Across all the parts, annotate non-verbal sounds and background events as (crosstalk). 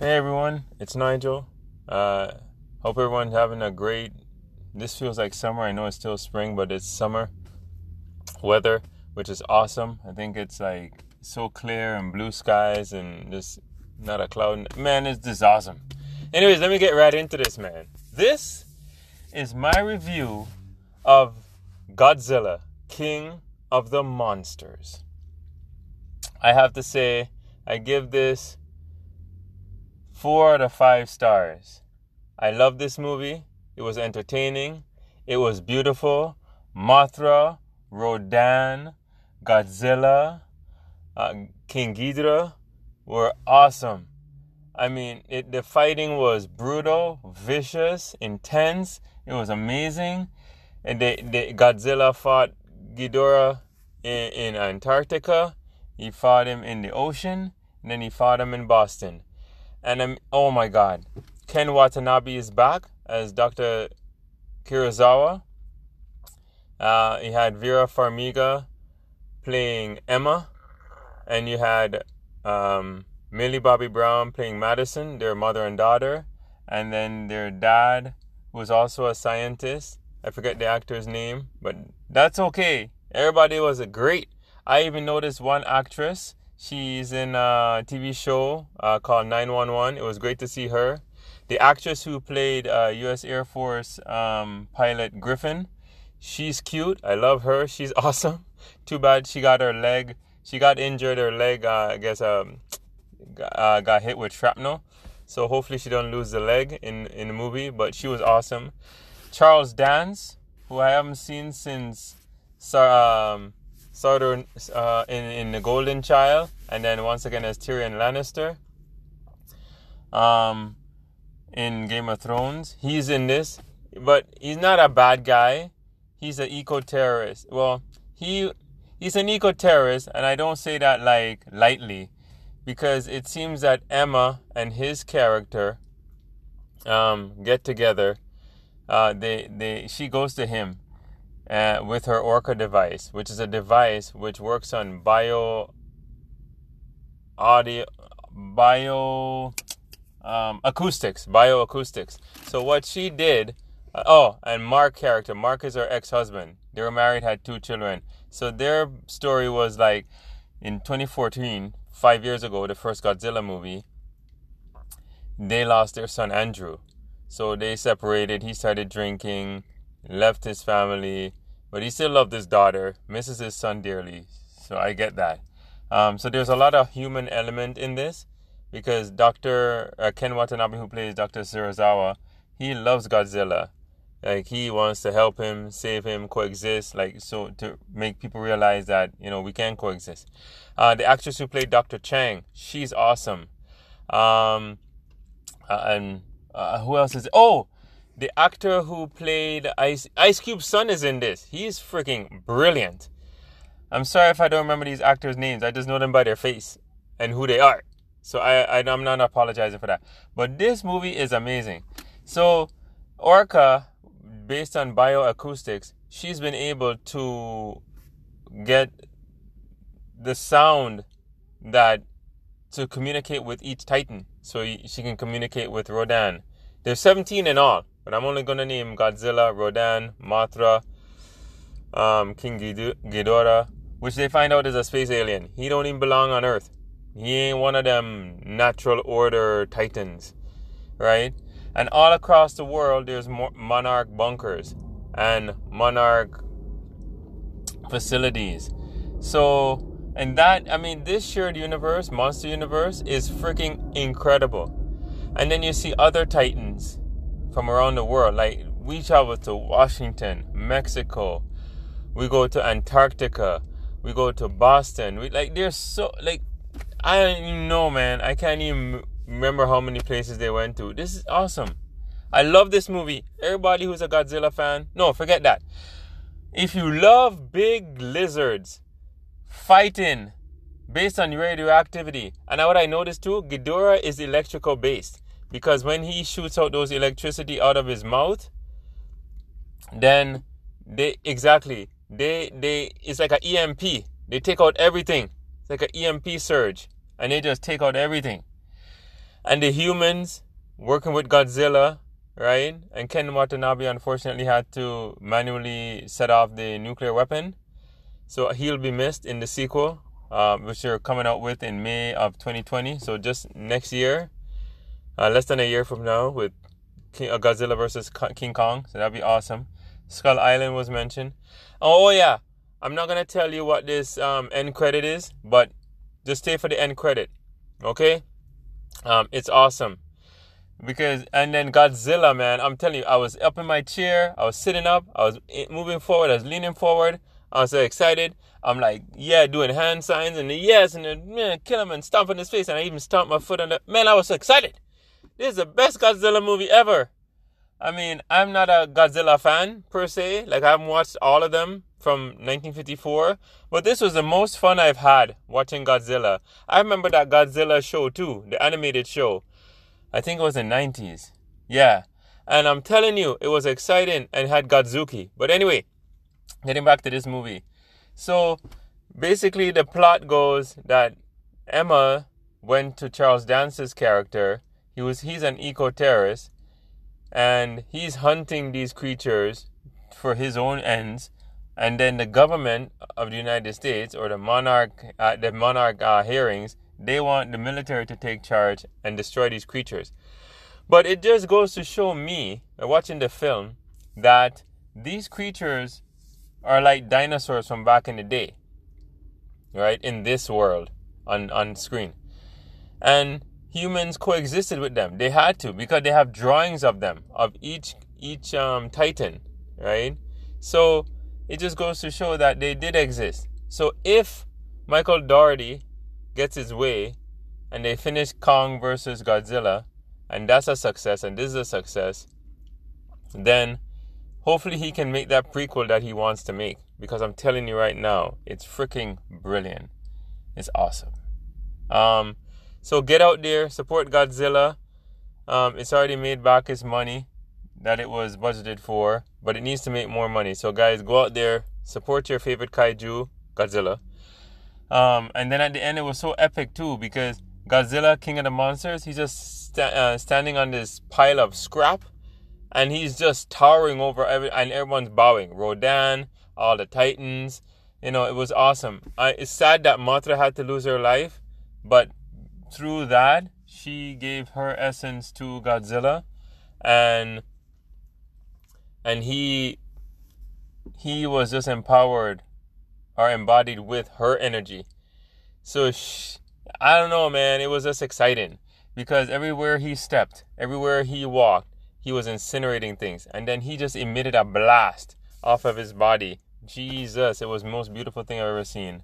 Hey everyone, it's Nigel. Uh, hope everyone's having a great. This feels like summer. I know it's still spring, but it's summer weather, which is awesome. I think it's like so clear and blue skies and just not a cloud. Man, it's just awesome. Anyways, let me get right into this, man. This is my review of Godzilla, King of the Monsters. I have to say, I give this four out of five stars. I love this movie. It was entertaining. It was beautiful. Mothra, Rodan, Godzilla, uh, King Ghidorah were awesome. I mean, it, the fighting was brutal, vicious, intense. It was amazing. And they, they, Godzilla fought Ghidorah in, in Antarctica. He fought him in the ocean. And then he fought him in Boston. And I'm, oh my God, Ken Watanabe is back as Dr. Serizawa. Uh, he had Vera Farmiga playing Emma, and you had um, Millie Bobby Brown playing Madison, their mother and daughter, and then their dad was also a scientist. I forget the actor's name, but that's okay. Everybody was great. I even noticed one actress She's in a TV show uh, called 911. It was great to see her. The actress who played uh, U.S. Air Force um, pilot Griffin, she's cute. I love her. She's (laughs) awesome. Too bad she got her leg. She got injured. Her leg, uh, I guess, um, uh, got hit with shrapnel. So hopefully she don't lose the leg in in the movie. But she was awesome. Charles Dance, who I haven't seen since um, Southern uh, in in the Golden Child, and then once again as Tyrion Lannister. Um, in Game of Thrones, he's in this, but he's not a bad guy. He's an eco terrorist. Well, he he's an eco terrorist, and I don't say that like lightly, because it seems that Emma and his character um, get together. Uh, they they she goes to him uh, with her Orca device, which is a device which works on bio audio bio um, acoustics, bioacoustics. So what she did, uh, oh, and Mark character, Mark is her ex-husband. They were married, had two children. So their story was like in 2014, five years ago, the first Godzilla movie. They lost their son Andrew, so they separated. He started drinking left his family, but he still loved his daughter, misses his son dearly. So I get that. Um, so there's a lot of human element in this because Dr. Uh, Ken Watanabe, who plays Dr. Serizawa, he loves Godzilla. Like he wants to help him, save him, coexist. Like so to make people realize that you know we can coexist. Uh, the actress who played Dr. Chang, she's awesome. Um, uh, and uh, who else is? Oh, the actor who played Ice Ice Cube's son is in this. He's freaking brilliant. I'm sorry if I don't remember these actors' names. I just know them by their face and who they are. So I, I am not apologizing for that. But this movie is amazing. So Orca, based on bioacoustics, she's been able to get the sound that to communicate with each Titan. So she can communicate with Rodan. There's 17 in all. But I'm only gonna name Godzilla, Rodan, Mothra, um, King Ghidorah, which they find out is a space alien. He don't even belong on Earth. He ain't one of them natural order titans, right? And all across the world, there's monarch bunkers and monarch facilities. So, and that, I mean, this shared universe, monster universe, is freaking incredible. And then you see other titans from around the world. Like we travel to Washington, Mexico, we go to Antarctica, we go to Boston. We like there's so like I don't even know, man. I can't even remember how many places they went to. This is awesome. I love this movie. Everybody who's a Godzilla fan, no, forget that. If you love big lizards fighting based on radioactivity, and now what I noticed too, Ghidorah is electrical based because when he shoots out those electricity out of his mouth then they exactly they they it's like an emp they take out everything. It's like an emp surge. And they just take out everything. And the humans working with Godzilla, right? And Ken Watanabe unfortunately had to manually set off the nuclear weapon, so he'll be missed in the sequel, uh, which they're coming out with in May of 2020. So just next year, uh, less than a year from now, with King, uh, Godzilla versus King Kong. So that'd be awesome. Skull Island was mentioned. Oh, yeah, I'm not gonna tell you what this um, end credit is, but just stay for the end credit, okay? Um, it's awesome because and then Godzilla, man, I'm telling you, I was up in my chair, I was sitting up, I was moving forward, I was leaning forward, I was so excited. I'm like, yeah, doing hand signs and the yes, and then man, kill him and stomp in his face, and I even stomped my foot on the man. I was so excited. This is the best Godzilla movie ever. I mean, I'm not a Godzilla fan per se. Like I haven't watched all of them from 1954, but this was the most fun I've had watching Godzilla. I remember that Godzilla show too, the animated show. I think it was in the 90s. Yeah. And I'm telling you, it was exciting and had Godzooky. But anyway, getting back to this movie. So basically the plot goes that Emma went to Charles Dance's character. He was he's an eco-terrorist and he's hunting these creatures for his own ends and then the government of the United States or the monarch uh, the monarch uh, hearings they want the military to take charge and destroy these creatures. But it just goes to show me watching the film that these creatures are like dinosaurs from back in the day right in this world on on screen. And humans coexisted with them. They had to because they have drawings of them of each each um, titan, right? So it just goes to show that they did exist. So if Michael Dougherty gets his way and they finish Kong versus Godzilla, and that's a success, and this is a success, then hopefully he can make that prequel that he wants to make. Because I'm telling you right now, it's freaking brilliant. It's awesome. Um, so get out there, support Godzilla. Um, it's already made back its money that it was budgeted for, but it needs to make more money. So guys, go out there, support your favorite kaiju, Godzilla. Um, and then at the end, it was so epic too because Godzilla, King of the Monsters, he's just uh, standing on this pile of scrap, and he's just towering over every, and everyone's bowing. Rodan, all the Titans, you know, it was awesome. I, it's sad that Mothra had to lose her life, but through that, she gave her essence to Godzilla, and and he he was just empowered or embodied with her energy. So she, I don't know, man. It was just exciting because everywhere he stepped, everywhere he walked, he was incinerating things, and then he just emitted a blast off of his body. Jesus, it was the most beautiful thing I've ever seen.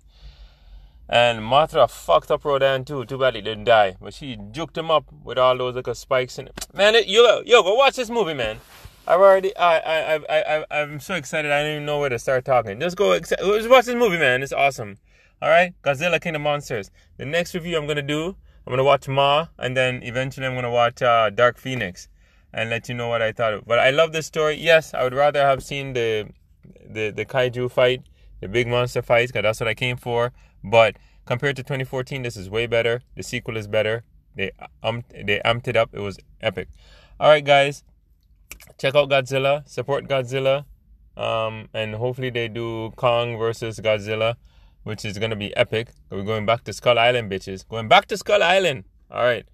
And Mothra fucked up Rodan too. Too bad he didn't die. But she juked him up with all those little spikes in it. (tsk) Man, it, yo, yo, go watch this movie, man. I've already, I, I, I, I, I'm so excited. I don't even know where to start talking. Just go, just watch this movie, man. It's awesome. All right, Godzilla King of Monsters. The next review I'm gonna do, I'm gonna watch Ma, and then eventually I'm gonna watch uh, Dark Phoenix, and let you know what I thought. Of. But I love this story. Yes, I would rather have seen the, the, the kaiju fight, the big monster fights, because that's what I came for. But compared to 2014, this is way better. The sequel is better. They um they amped it up. It was epic. All right, guys, check out Godzilla. Support Godzilla. Um, and hopefully they do Kong versus Godzilla, which is gonna be epic. We're going back to Skull Island, bitches. Going back to Skull Island. All right.